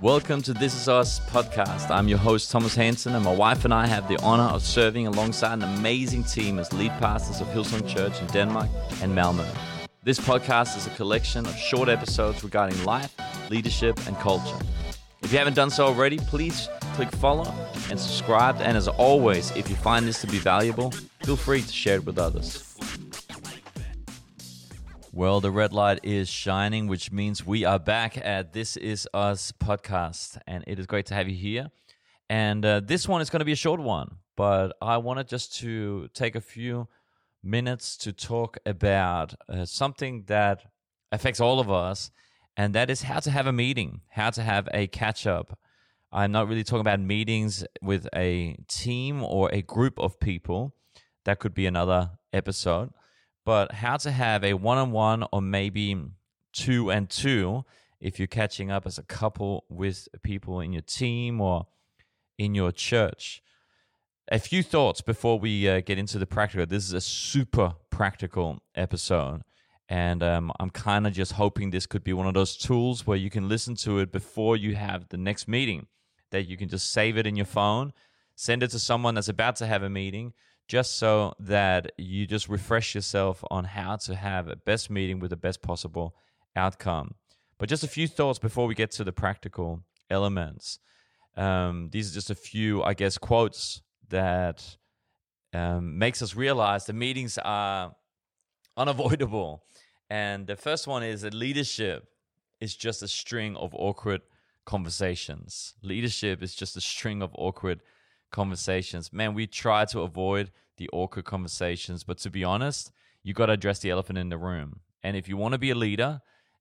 Welcome to This Is Us podcast. I'm your host, Thomas Hansen, and my wife and I have the honor of serving alongside an amazing team as lead pastors of Hillsong Church in Denmark and Malmö. This podcast is a collection of short episodes regarding life, leadership, and culture. If you haven't done so already, please click follow and subscribe. And as always, if you find this to be valuable, feel free to share it with others. Well, the red light is shining, which means we are back at This Is Us podcast. And it is great to have you here. And uh, this one is going to be a short one, but I wanted just to take a few minutes to talk about uh, something that affects all of us, and that is how to have a meeting, how to have a catch up. I'm not really talking about meetings with a team or a group of people. That could be another episode but how to have a one on one or maybe two and two if you're catching up as a couple with people in your team or in your church. A few thoughts before we uh, get into the practical. This is a super practical episode. And um, I'm kind of just hoping this could be one of those tools where you can listen to it before you have the next meeting, that you can just save it in your phone, send it to someone that's about to have a meeting, just so that you just refresh yourself on how to have a best meeting with the best possible outcome. But just a few thoughts before we get to the practical elements. Um, these are just a few, I guess, quotes that um, makes us realize the meetings are unavoidable. And the first one is that leadership is just a string of awkward conversations. Leadership is just a string of awkward conversations. Man, we try to avoid the awkward conversations, but to be honest, you got to address the elephant in the room. And if you want to be a leader,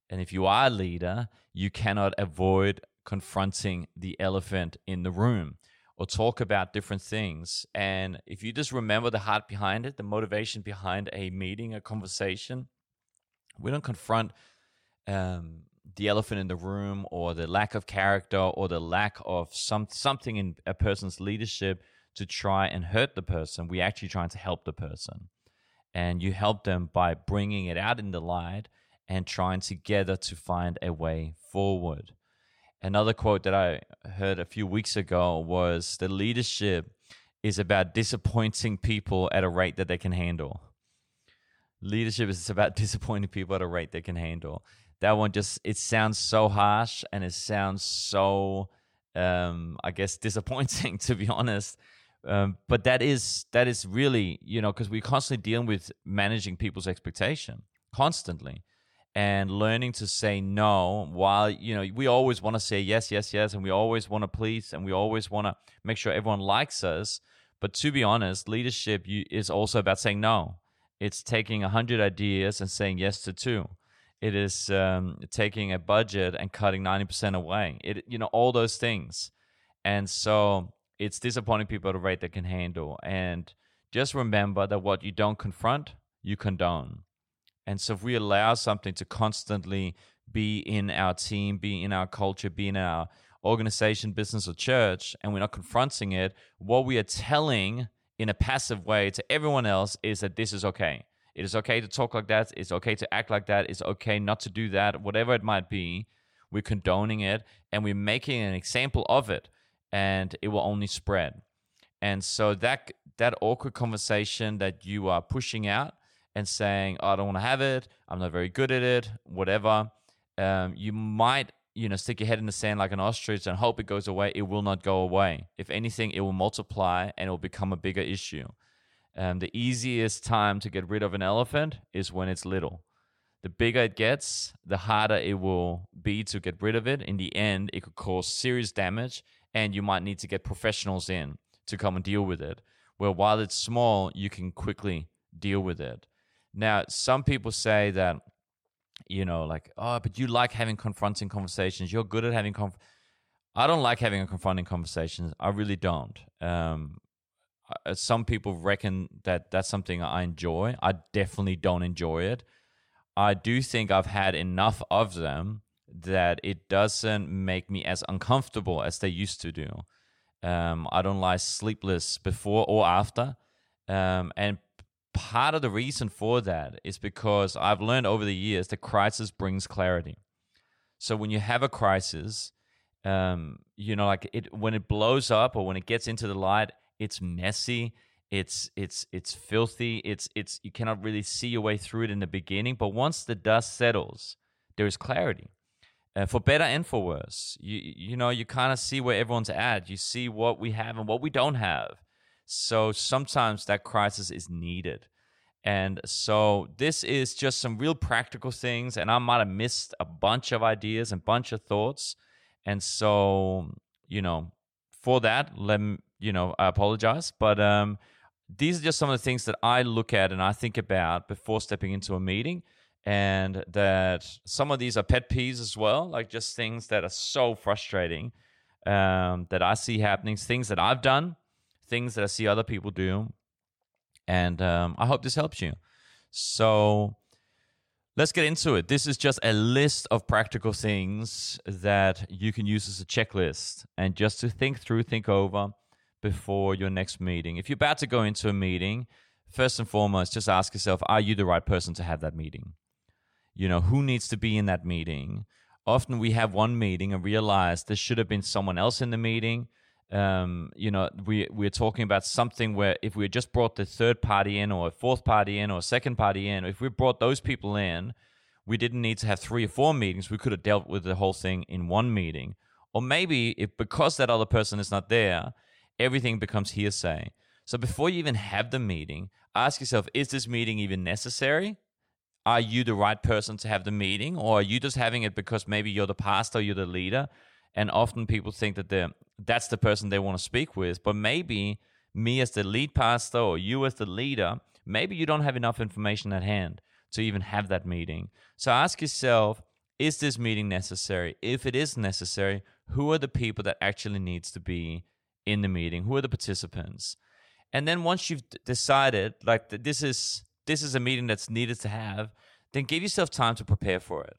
and if you are a leader, you cannot avoid confronting the elephant in the room or talk about different things. And if you just remember the heart behind it, the motivation behind a meeting, a conversation, we don't confront um, the elephant in the room or the lack of character or the lack of some something in a person's leadership to try and hurt the person. We're actually trying to help the person. And you help them by bringing it out in the light and trying together to find a way forward. Another quote that I heard a few weeks ago was the leadership is about disappointing people at a rate that they can handle. Leadership is about disappointing people at a rate they can handle that one just it sounds so harsh and it sounds so um, I guess disappointing to be honest. Um, but that is that is really you know because we're constantly dealing with managing people's expectation constantly and learning to say no while you know we always want to say yes yes yes and we always want to please and we always want to make sure everyone likes us. But to be honest leadership is also about saying no. It's taking a hundred ideas and saying yes to two it is um, taking a budget and cutting 90% away. It you know all those things. And so it's disappointing people at a rate they can handle. And just remember that what you don't confront you condone. And so if we allow something to constantly be in our team be in our culture be in our organization business or church and we're not confronting it what we are telling in a passive way to everyone else is that this is okay it is okay to talk like that. It's okay to act like that. It's okay not to do that, whatever it might be. We're condoning it and we're making an example of it, and it will only spread. And so that that awkward conversation that you are pushing out and saying, oh, "I don't want to have it. I'm not very good at it. Whatever." Um, you might you know stick your head in the sand like an ostrich and hope it goes away. It will not go away. If anything, it will multiply and it will become a bigger issue. Um, the easiest time to get rid of an elephant is when it's little. The bigger it gets, the harder it will be to get rid of it. In the end, it could cause serious damage, and you might need to get professionals in to come and deal with it. Where while it's small, you can quickly deal with it. Now, some people say that, you know, like, oh, but you like having confronting conversations. You're good at having conf. I don't like having a confronting conversations. I really don't. Um, uh, some people reckon that that's something I enjoy. I definitely don't enjoy it. I do think I've had enough of them that it doesn't make me as uncomfortable as they used to do. Um, I don't lie sleepless before or after. Um, and part of the reason for that is because I've learned over the years that crisis brings clarity. So when you have a crisis, um, you know, like it when it blows up or when it gets into the light, it's messy, it's it's it's filthy, it's it's you cannot really see your way through it in the beginning. But once the dust settles, there is clarity. Uh, for better and for worse, you you know you kind of see where everyone's at. You see what we have and what we don't have. So sometimes that crisis is needed. And so this is just some real practical things, and I might have missed a bunch of ideas and bunch of thoughts. And so, you know, for that, let you know, I apologize. But um, these are just some of the things that I look at and I think about before stepping into a meeting. And that some of these are pet peeves as well, like just things that are so frustrating um, that I see happening, things that I've done, things that I see other people do and um, I hope this helps you. So let's get into it. This is just a list of practical things that you can use as a checklist and just to think through, think over before your next meeting. If you're about to go into a meeting, first and foremost, just ask yourself are you the right person to have that meeting? You know, who needs to be in that meeting? Often we have one meeting and realize there should have been someone else in the meeting um, you know, we we're talking about something where if we had just brought the third party in, or a fourth party in, or a second party in, if we brought those people in, we didn't need to have three or four meetings. We could have dealt with the whole thing in one meeting. Or maybe if because that other person is not there, everything becomes hearsay. So before you even have the meeting, ask yourself: Is this meeting even necessary? Are you the right person to have the meeting, or are you just having it because maybe you're the pastor, you're the leader, and often people think that that's the person they want to speak with. But maybe me as the lead pastor or you as the leader, maybe you don't have enough information at hand to even have that meeting. So ask yourself, is this meeting necessary? If it is necessary, who are the people that actually needs to be in the meeting? Who are the participants? And then once you've decided like this is this is a meeting that's needed to have, then give yourself time to prepare for it.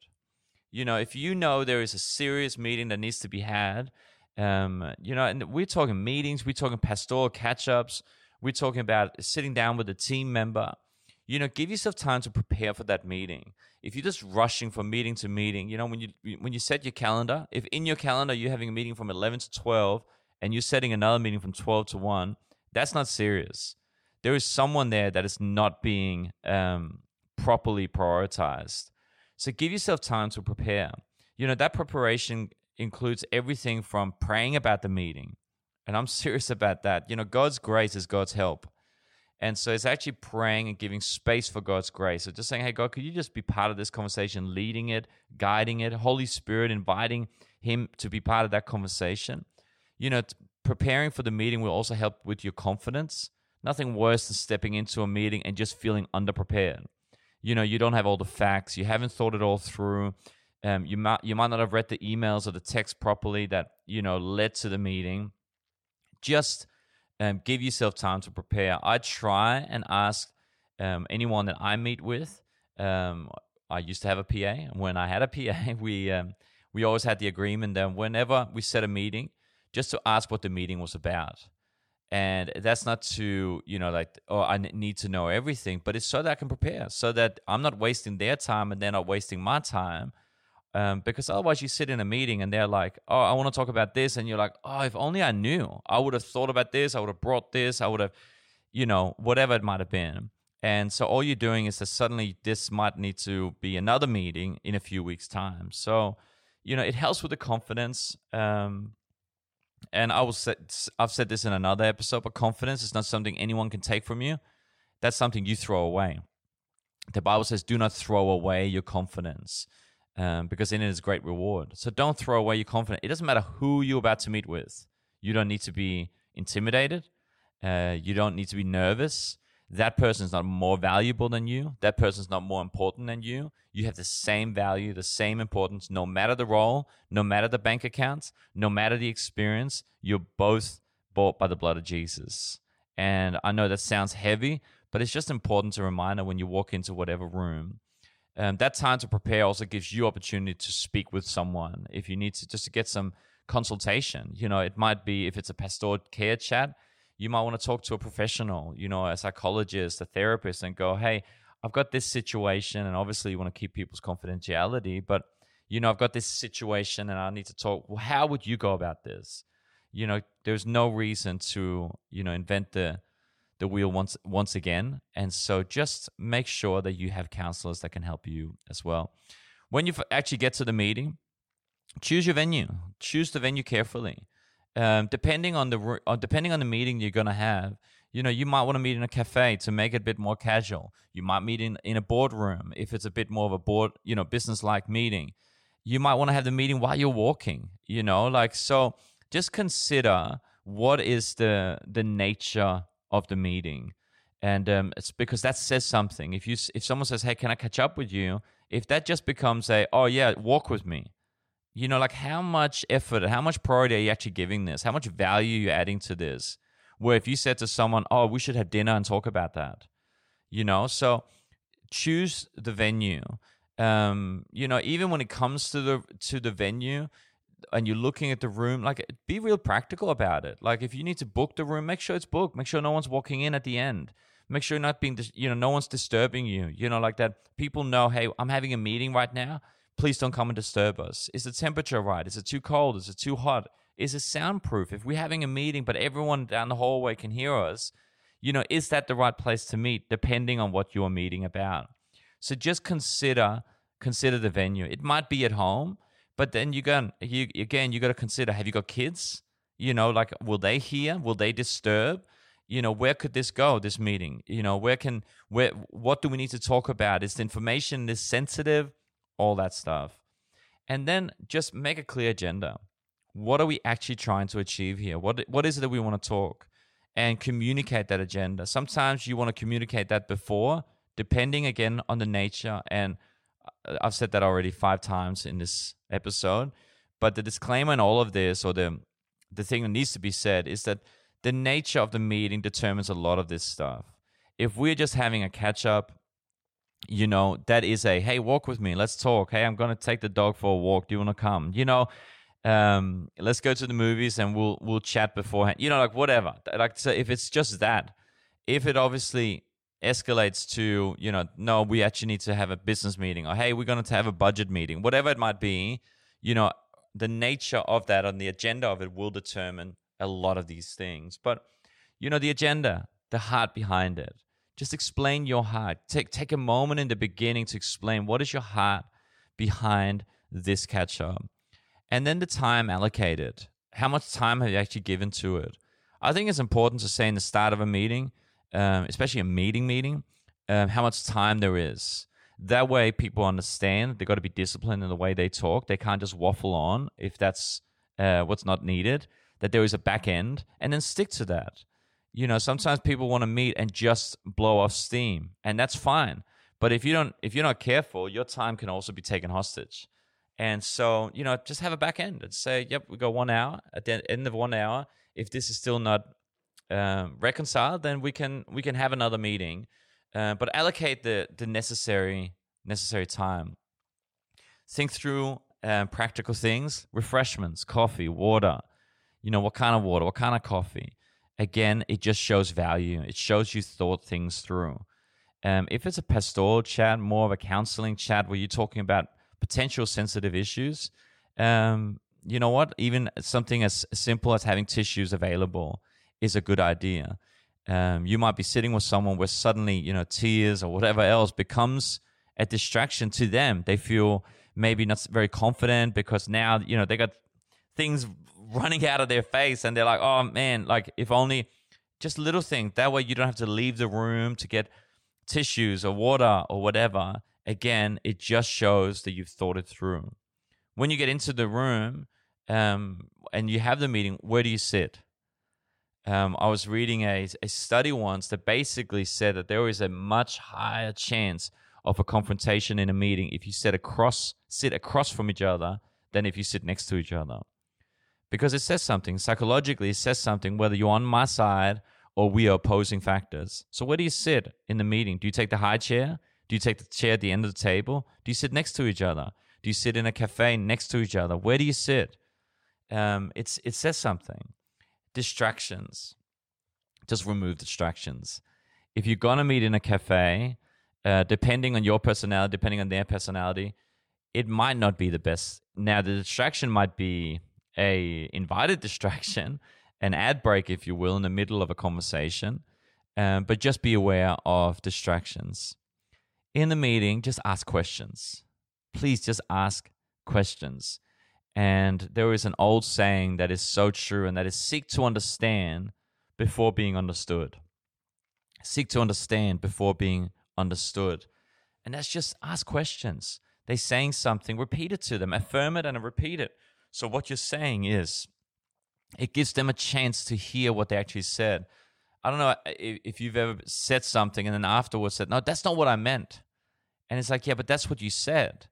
You know, if you know there is a serious meeting that needs to be had, um, you know, and we're talking meetings, we're talking pastoral catch ups, we're talking about sitting down with a team member. You know, give yourself time to prepare for that meeting. If you're just rushing from meeting to meeting, you know, when you when you set your calendar, if in your calendar you're having a meeting from 11 to 12 and you're setting another meeting from 12 to 1, that's not serious. There is someone there that is not being um, properly prioritized. So give yourself time to prepare. You know, that preparation includes everything from praying about the meeting. And I'm serious about that. You know, God's grace is God's help. And so it's actually praying and giving space for God's grace. So just saying, hey, God, could you just be part of this conversation, leading it, guiding it, Holy Spirit, inviting Him to be part of that conversation. You know, preparing for the meeting will also help with your confidence. Nothing worse than stepping into a meeting and just feeling underprepared. You know, you don't have all the facts, you haven't thought it all through. Um, you might you might not have read the emails or the text properly that you know led to the meeting. Just um, give yourself time to prepare. I try and ask um, anyone that I meet with. Um, I used to have a PA. And when I had a PA, we um, we always had the agreement that whenever we set a meeting, just to ask what the meeting was about. And that's not to, you know, like, oh, I need to know everything, but it's so that I can prepare, so that I'm not wasting their time and they're not wasting my time um, because otherwise, you sit in a meeting and they're like, "Oh, I want to talk about this," and you're like, "Oh, if only I knew, I would have thought about this. I would have brought this. I would have, you know, whatever it might have been." And so all you're doing is that suddenly this might need to be another meeting in a few weeks' time. So, you know, it helps with the confidence. Um, and I will say, I've said this in another episode, but confidence is not something anyone can take from you. That's something you throw away. The Bible says, "Do not throw away your confidence." um, because in it is great reward. So don't throw away your confidence. It doesn't matter who you're about to meet with. You don't need to be intimidated. Uh, you don't need to be nervous. That person is not more valuable than you. That person is not more important than you. You have the same value, the same importance, no matter the role, no matter the bank accounts, no matter the experience. You're both bought by the blood of Jesus. And I know that sounds heavy, but it's just important to remind when you walk into whatever room um, that time to prepare also gives you opportunity to speak with someone if you need to just to get some consultation you know it might be if it's a pastoral care chat you might want to talk to a professional you know a psychologist a therapist and go hey i've got this situation and obviously you want to keep people's confidentiality but you know, I've got this situation and I need to talk. Well, how would you go about this? You know, there's no reason to, you know, invent the the wheel once once again. And so just make sure that you have counselors that can help you as well. When you actually get to the meeting, choose your venue. Choose the venue carefully. Um, depending on the uh, depending on the meeting you're gonna have, you know, you might want to meet in a cafe to make it a bit more casual. You might meet in, in a boardroom if it's a bit more of a board, you know, business like meeting. You might want to have the meeting while you're walking, you know, like so just consider what is the the nature of the meeting. And um, it's because that says something. If you if someone says, "Hey, can I catch up with you?" If that just becomes a, "Oh yeah, walk with me," you know, like how much effort, how much priority are you actually giving this? How much value are you adding to this? Where if you said to someone, "Oh, we should have dinner and talk about that," you know, so choose the venue. Um, you know, even when it comes to the to the venue, and you're looking at the room, like be real practical about it. Like if you need to book the room, make sure it's booked. Make sure no one's walking in at the end. Make sure you're not being, you know, no one's disturbing you. You know, like that. People know, hey, I'm having a meeting right now. Please don't come and disturb us. Is the temperature right? Is it too cold? Is it too hot? Is it soundproof? If we're having a meeting, but everyone down the hallway can hear us, you know, is that the right place to meet? Depending on what you're meeting about. So just consider consider the venue. It might be at home but then you go, you again, you got to consider: Have you got kids? You know, like will they hear? Will they disturb? You know, where could this go? This meeting. You know, where can where? What do we need to talk about? Is the information this sensitive? All that stuff, and then just make a clear agenda. What are we actually trying to achieve here? What what is it that we want to talk? And communicate that agenda. Sometimes you want to communicate that before, depending again on the nature and uh, I've said that already five times in this episode. But the disclaimer in all of this, or the the thing that needs to be said, is that the nature of the meeting determines a lot of this stuff. If we're just having a catch up, you know, that is a hey, walk with me, let's talk. Hey, I'm gonna take the dog for a walk. Do you want to come? You know, um, let's go to the movies and we'll we'll chat beforehand. You know, like whatever. Like so if it's just that, if it obviously escalates to you know no we actually need to have a business meeting or hey we're to have a budget meeting whatever it might be you know the nature of that and the agenda of it will determine a lot of these things but you know the agenda the heart behind it just explain your heart take take a moment in the beginning to explain what is your heart behind this catch up and then the time allocated how much time have you actually given to it i think it's important to say in the start of a meeting um, especially a meeting meeting, um, how much time there is. That way, people understand they've got to be disciplined in the way they talk. They can't just waffle on if that's uh, what's not needed. That there is a back end, and then stick to that. You know, sometimes people want to meet and just blow off steam, and that's fine. But if you don't, if you're not careful, your time can also be taken hostage. And so, you know, just have a back end and say, "Yep, we got one hour." At the end of one hour, if this is still not um, reconcile, then we can we can have another meeting, uh, but allocate the the necessary necessary time. Think through um, practical things: refreshments, coffee, water. You know what kind of water, what kind of coffee. Again, it just shows value. It shows you thought things through. Um, if it's a pastoral chat, more of a counseling chat where you're talking about potential sensitive issues, um, you know what? Even something as simple as having tissues available is a good idea. Um, you might be sitting with someone where suddenly, you know, tears or whatever else becomes a distraction to them. They feel maybe not very confident because now, you know, they got things running out of their face and they're like, oh man, like if only just little things. That way you don't have to leave the room to get tissues or water or whatever. Again, it just shows that you've thought it through. When you get into the room um, and you have the meeting, where do you sit? um, I was reading a, a study once that basically said that there is a much higher chance of a confrontation in a meeting if you sit across sit across from each other than if you sit next to each other because it says something. Psychologically it says something whether you're on my side or we are opposing factors. So where do you sit in the meeting? Do you take the high chair? Do you take the chair at the end of the table? Do you sit next to each other? Do you sit in a cafe next to each other? Where do you sit? Um, it's it says something. Distractions. Just remove distractions. If you're gonna meet in a cafe, uh, depending on your personality, depending on their personality, it might not be the best. Now, the distraction might be a invited distraction, an ad break, if you will, in the middle of a conversation. Um, but just be aware of distractions. In the meeting, just ask questions. Please just ask questions. And there is an old saying that is so true, and that is seek to understand before being understood. Seek to understand before being understood. And that's just ask questions. They're saying something, repeat it to them, affirm it and repeat it. So, what you're saying is, it gives them a chance to hear what they actually said. I don't know if you've ever said something and then afterwards said, No, that's not what I meant. And it's like, Yeah, but that's what you said.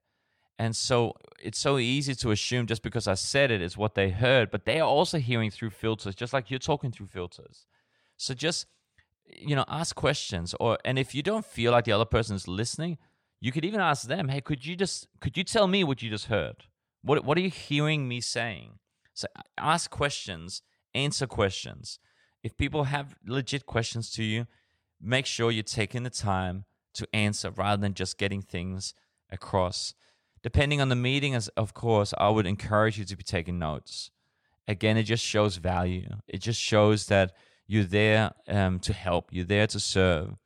And so it's so easy to assume just because I said it is what they heard, but they are also hearing through filters, just like you're talking through filters. So just you know, ask questions, or and if you don't feel like the other person is listening, you could even ask them, "Hey, could you just could you tell me what you just heard? What what are you hearing me saying?" So ask questions, answer questions. If people have legit questions to you, make sure you're taking the time to answer rather than just getting things across. Depending on the meeting, as of course, I would encourage you to be taking notes. Again, it just shows value. It just shows that you're there um, to help. You're there to serve.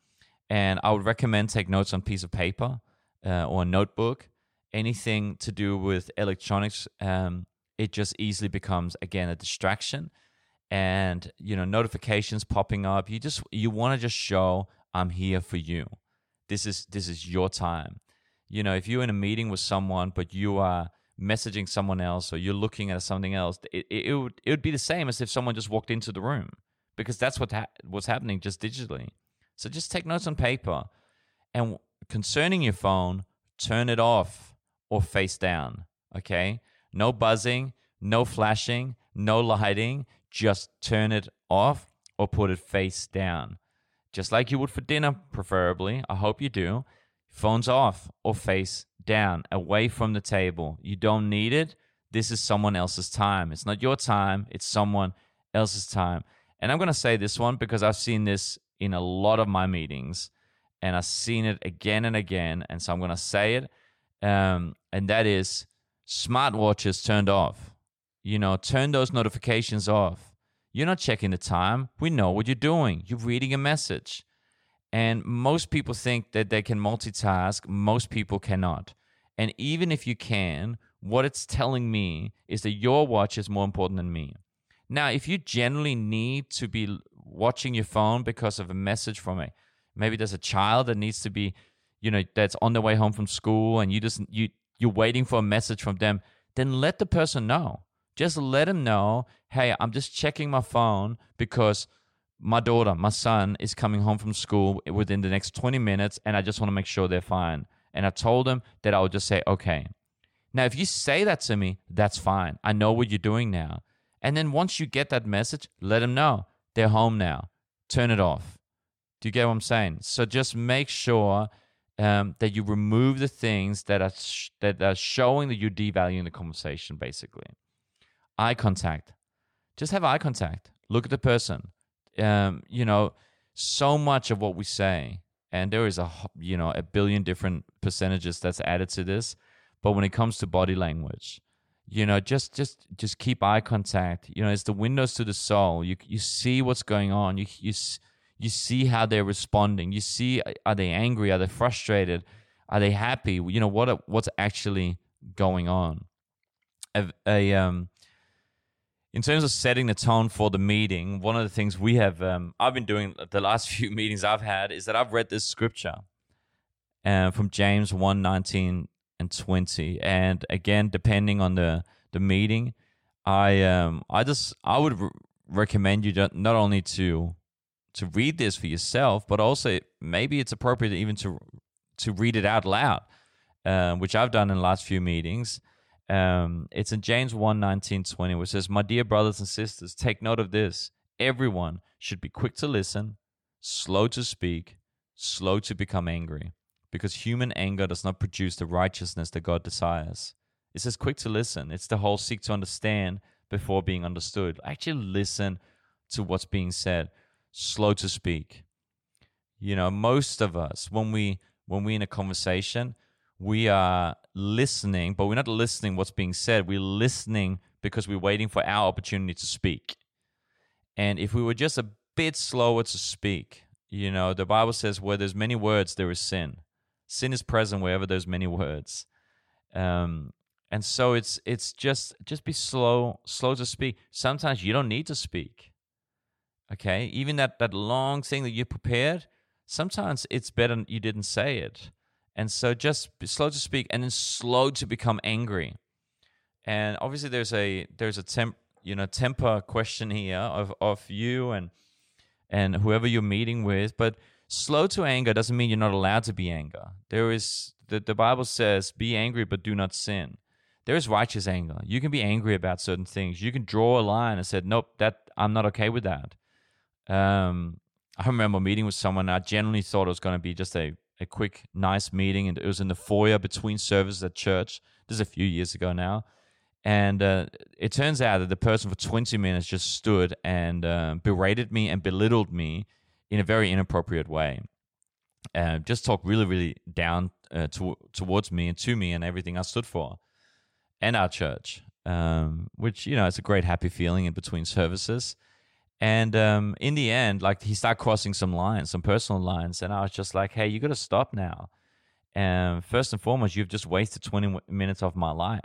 And I would recommend take notes on piece of paper uh, or a notebook. Anything to do with electronics, um, it just easily becomes again a distraction. And you know notifications popping up. You just you want to just show I'm here for you. This is this is your time. You know if you're in a meeting with someone, but you are messaging someone else or you're looking at something else, it, it, it would it would be the same as if someone just walked into the room because that's what ha- what's happening just digitally. So just take notes on paper. And concerning your phone, turn it off or face down. Okay? No buzzing, no flashing, no lighting. Just turn it off or put it face down. Just like you would for dinner, preferably. I hope you do. Phone's off or face down, away from the table. You don't need it. This is someone else's time. It's not your time, it's someone else's time. And I'm going to say this one because I've seen this in a lot of my meetings and I've seen it again and again. And so I'm going to say it. Um, and that is smartwatches turned off. You know, turn those notifications off. You're not checking the time. We know what you're doing. You're reading a message. And most people think that they can multitask. Most people cannot. And even if you can, what it's telling me is that your watch is more important than me. Now, if you generally need to be watching your phone because of a message from a maybe there's a child that needs to be, you know, that's on their way home from school and you just you you're waiting for a message from them, then let the person know. Just let them know, hey, I'm just checking my phone because my daughter, my son is coming home from school within the next 20 minutes and I just want to make sure they're fine. And I told them that I would just say, okay. Now, if you say that to me, that's fine. I know what you're doing now. And then once you get that message, let them know they're home now. Turn it off. Do you get what I'm saying? So just make sure um, that you remove the things that are sh- that are showing that you're devaluing the conversation. Basically, eye contact. Just have eye contact. Look at the person. Um, you know, so much of what we say, and there is a you know a billion different percentages that's added to this. But when it comes to body language, you know just just just keep eye contact you know it's the windows to the soul you you see what's going on you you you see how they're responding. You see are they angry? Are they frustrated? Are they happy? You know what what's actually going on? A, a um in terms of setting the tone for the meeting one of the things we have um, i've been doing the last few meetings i've had is that i've read this scripture uh, from james 1 19 and 20 and again depending on the the meeting i um i just i would re- recommend you not only to to read this for yourself but also maybe it's appropriate even to to read it out loud uh, which i've done in the last few meetings um, it's in james 1 19 20 which says my dear brothers and sisters take note of this everyone should be quick to listen slow to speak slow to become angry because human anger does not produce the righteousness that God desires. It says quick to listen. It's the whole seek to understand before being understood. Actually, listen to what's being said. Slow to speak. You know, most of us, when we when we're in a conversation, we are listening, but we're not listening what's being said. We're listening because we're waiting for our opportunity to speak. And if we were just a bit slower to speak, you know, the Bible says where there's many words, there is sin. Sin is present wherever there's many words. Um, and so it's it's just just be slow, slow to speak. Sometimes you don't need to speak. Okay, even that that long thing that you prepared, sometimes it's better you didn't say it. And so just slow to speak and then slow to become angry. And obviously there's a there's a temp you know temper question here of of you and and whoever you're meeting with, but slow to anger doesn't mean you're not allowed to be anger. There is the, the Bible says, be angry but do not sin. There is righteous anger. You can be angry about certain things. You can draw a line and say, nope, that I'm not okay with that. Um, I remember meeting with someone. I genuinely thought it was going to be just a a quick, nice meeting, and it was in the foyer between services at church. This is a few years ago now, and uh, it turns out that the person for 20 minutes just stood and uh, berated me and belittled me in a very inappropriate way. Uh, just talked really, really down uh, to, towards me and to me and everything I stood for, and our church, um, which you know is a great happy feeling in between services. And um, in the end, like he started crossing some lines, some personal lines, and I was just like, "Hey, you got to stop now." And first and foremost, you've just wasted twenty minutes of my life,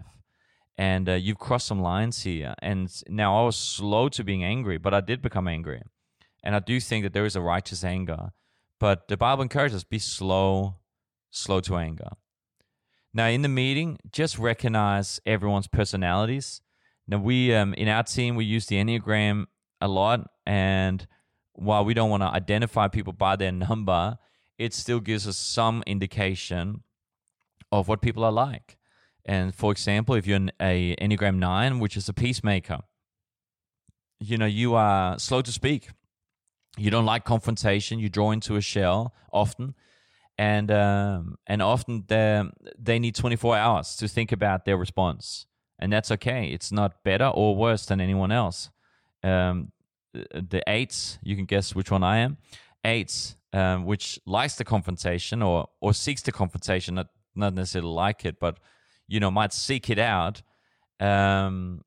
and uh, you've crossed some lines here. And now I was slow to being angry, but I did become angry, and I do think that there is a righteous anger. But the Bible encourages us be slow, slow to anger. Now, in the meeting, just recognize everyone's personalities. Now, we um, in our team we use the Enneagram a lot. And while we don't want to identify people by their number, it still gives us some indication of what people are like. And for example, if you're an a Enneagram 9, which is a peacemaker, you know, you are slow to speak. You don't like confrontation. You draw into a shell often. And um, and often they need 24 hours to think about their response. And that's okay. It's not better or worse than anyone else um, the eights. You can guess which one I am. Eights, um, which likes the confrontation or or seeks the confrontation, not not necessarily like it, but you know might seek it out. Um,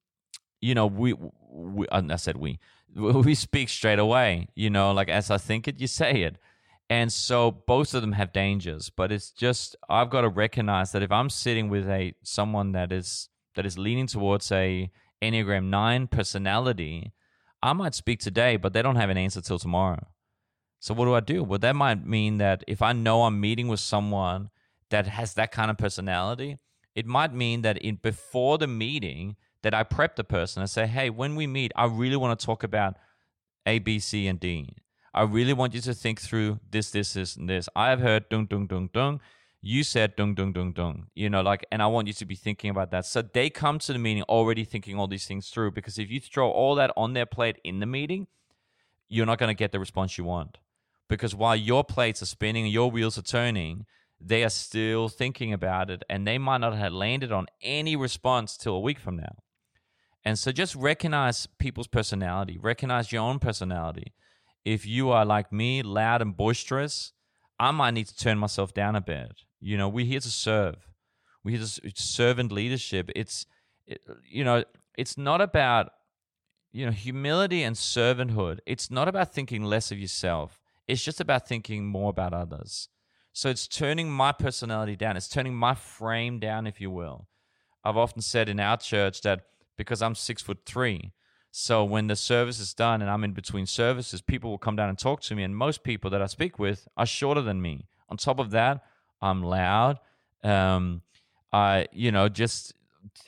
you know, we, we I said we we speak straight away. You know, like as I think it, you say it. And so both of them have dangers, but it's just I've got to recognize that if I'm sitting with a someone that is that is leaning towards a Enneagram 9 personality, I might speak today, but they don't have an answer till tomorrow. So what do I do? Well, that might mean that if I know I'm meeting with someone that has that kind of personality, it might mean that in before the meeting that I prep the person and say, "Hey, when we meet, I really want to talk about A, B, C, and D. I really want you to think through this, this, this, and this. I have heard dung, dung, dung, dung you said dung dung dung dung you know like and i want you to be thinking about that. So they come to the meeting already thinking all these things through because if you throw all that on their plate in the meeting you're not going to get the response you want. Because while your plates are spinning and your wheels are turning they are still thinking about it and they might not have landed on any response till a week from now. And so just recognize people's personality. Recognize your own personality. If you are like me loud and boisterous I might need to turn myself down a bit. You know, we're here to serve. We're here to servant leadership. It's, it, you know, it's not about, you know, humility and servanthood. It's not about thinking less of yourself. It's just about thinking more about others. So it's turning my personality down. It's turning my frame down, if you will. I've often said in our church that because I'm six foot three, so when the service is done and I'm in between services, people will come down and talk to me. And most people that I speak with are shorter than me. On top of that, I'm loud. Um, I, you know, just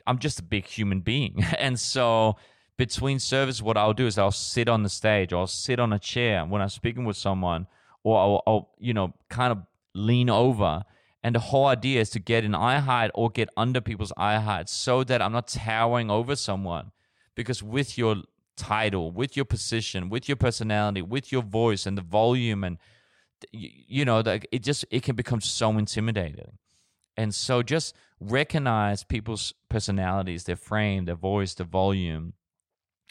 I'm just a big human being. and so between service, what I'll do is I'll sit on the stage or I'll sit on a chair when I'm speaking with someone, or I'll, I'll you know, kind of lean over. And the whole idea is to get in eye height or get under people's eye height so that I'm not towering over someone because with your title, with your position, with your personality, with your voice and the volume and you know, it just it can become so intimidating. And so just recognize people's personalities, their frame, their voice, the volume,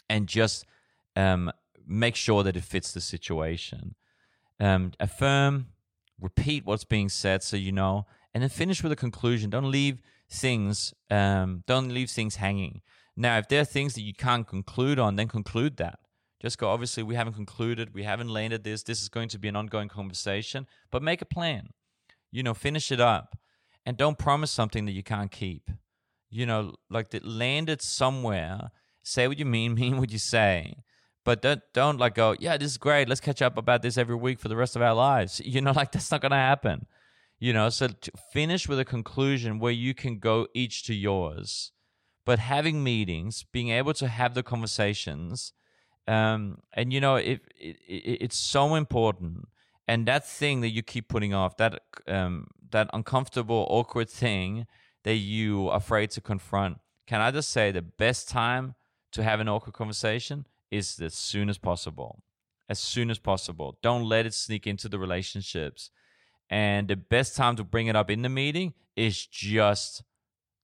and just um, make sure that it fits the situation. Um, affirm, repeat what's being said so you know, and then finish with a conclusion. Don't leave things um, don't leave things hanging. Now, if there are things that you can't conclude on, then conclude that. Just go, obviously, we haven't concluded, we haven't landed this. This is going to be an ongoing conversation, but make a plan. You know, finish it up and don't promise something that you can't keep. You know, like that land it somewhere. Say what you mean, mean what you say. But don't, don't like go, yeah, this is great. Let's catch up about this every week for the rest of our lives. You know, like that's not going to happen. You know, so finish with a conclusion where you can go each to yours. But having meetings, being able to have the conversations, um, and you know, it, it, it, it's so important. And that thing that you keep putting off, that um, that uncomfortable, awkward thing that you are afraid to confront, can I just say the best time to have an awkward conversation is as soon as possible. As soon as possible. Don't let it sneak into the relationships and the best time to bring it up in the meeting is just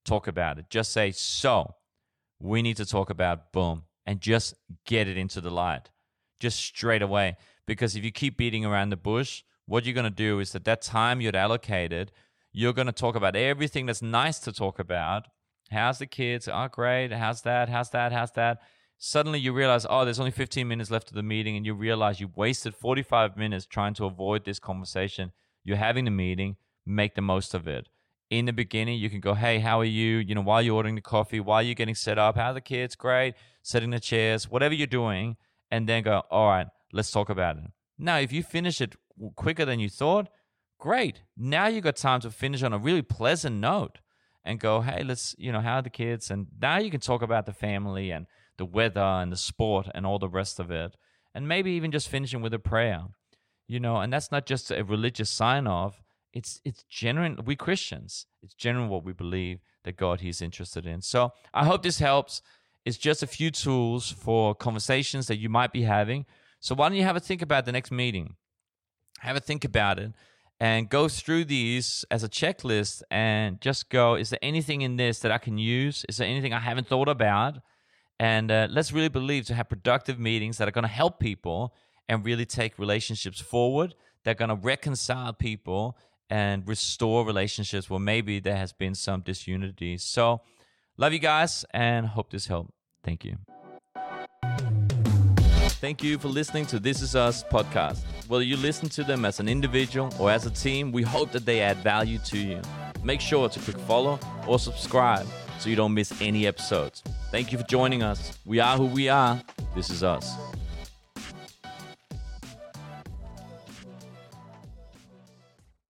talk about it. Just say, so we need to talk about boom and just get it into the light just straight away. Because if you keep beating around the bush, what you're going to do is that that time you'd allocated, you're going to talk about everything that's nice to talk about. How's the kids? Oh, great. How's that? How's that? How's that? Suddenly you realize, oh, there's only 15 minutes left of the meeting, and you realize you wasted 45 minutes trying to avoid this conversation you're having the meeting, make the most of it. In the beginning, you can go, hey, how are you? You know, while you're ordering the coffee, while you're getting set up, how are the kids? Great. Setting the chairs, whatever you're doing, and then go, all right, let's talk about it. Now, if you finish it quicker than you thought, great. Now you got time to finish on a really pleasant note and go, hey, let's, you know, how are the kids? And now you can talk about the family and the weather and the sport and all the rest of it. And maybe even just finishing with a prayer you know and that's not just a religious sign of it's it's genuine we christians it's genuine what we believe that god he's interested in. So i hope this helps. It's just a few tools for conversations that you might be having. So why don't you have a think about the next meeting? Have a think about it and go through these as a checklist and just go is there anything in this that i can use? Is there anything i haven't thought about? And uh, let's really believe to have productive meetings that are going to help people and really take relationships forward. They're going to reconcile people and restore relationships where maybe there has been some disunity. So, love you guys and hope this helped. Thank you. Thank you for listening to This Is Us podcast. Whether you listen to them as an individual or as a team, we hope that they add value to you. Make sure to click follow or subscribe so you don't miss any episodes. Thank you for joining us. We are who we are. This is us.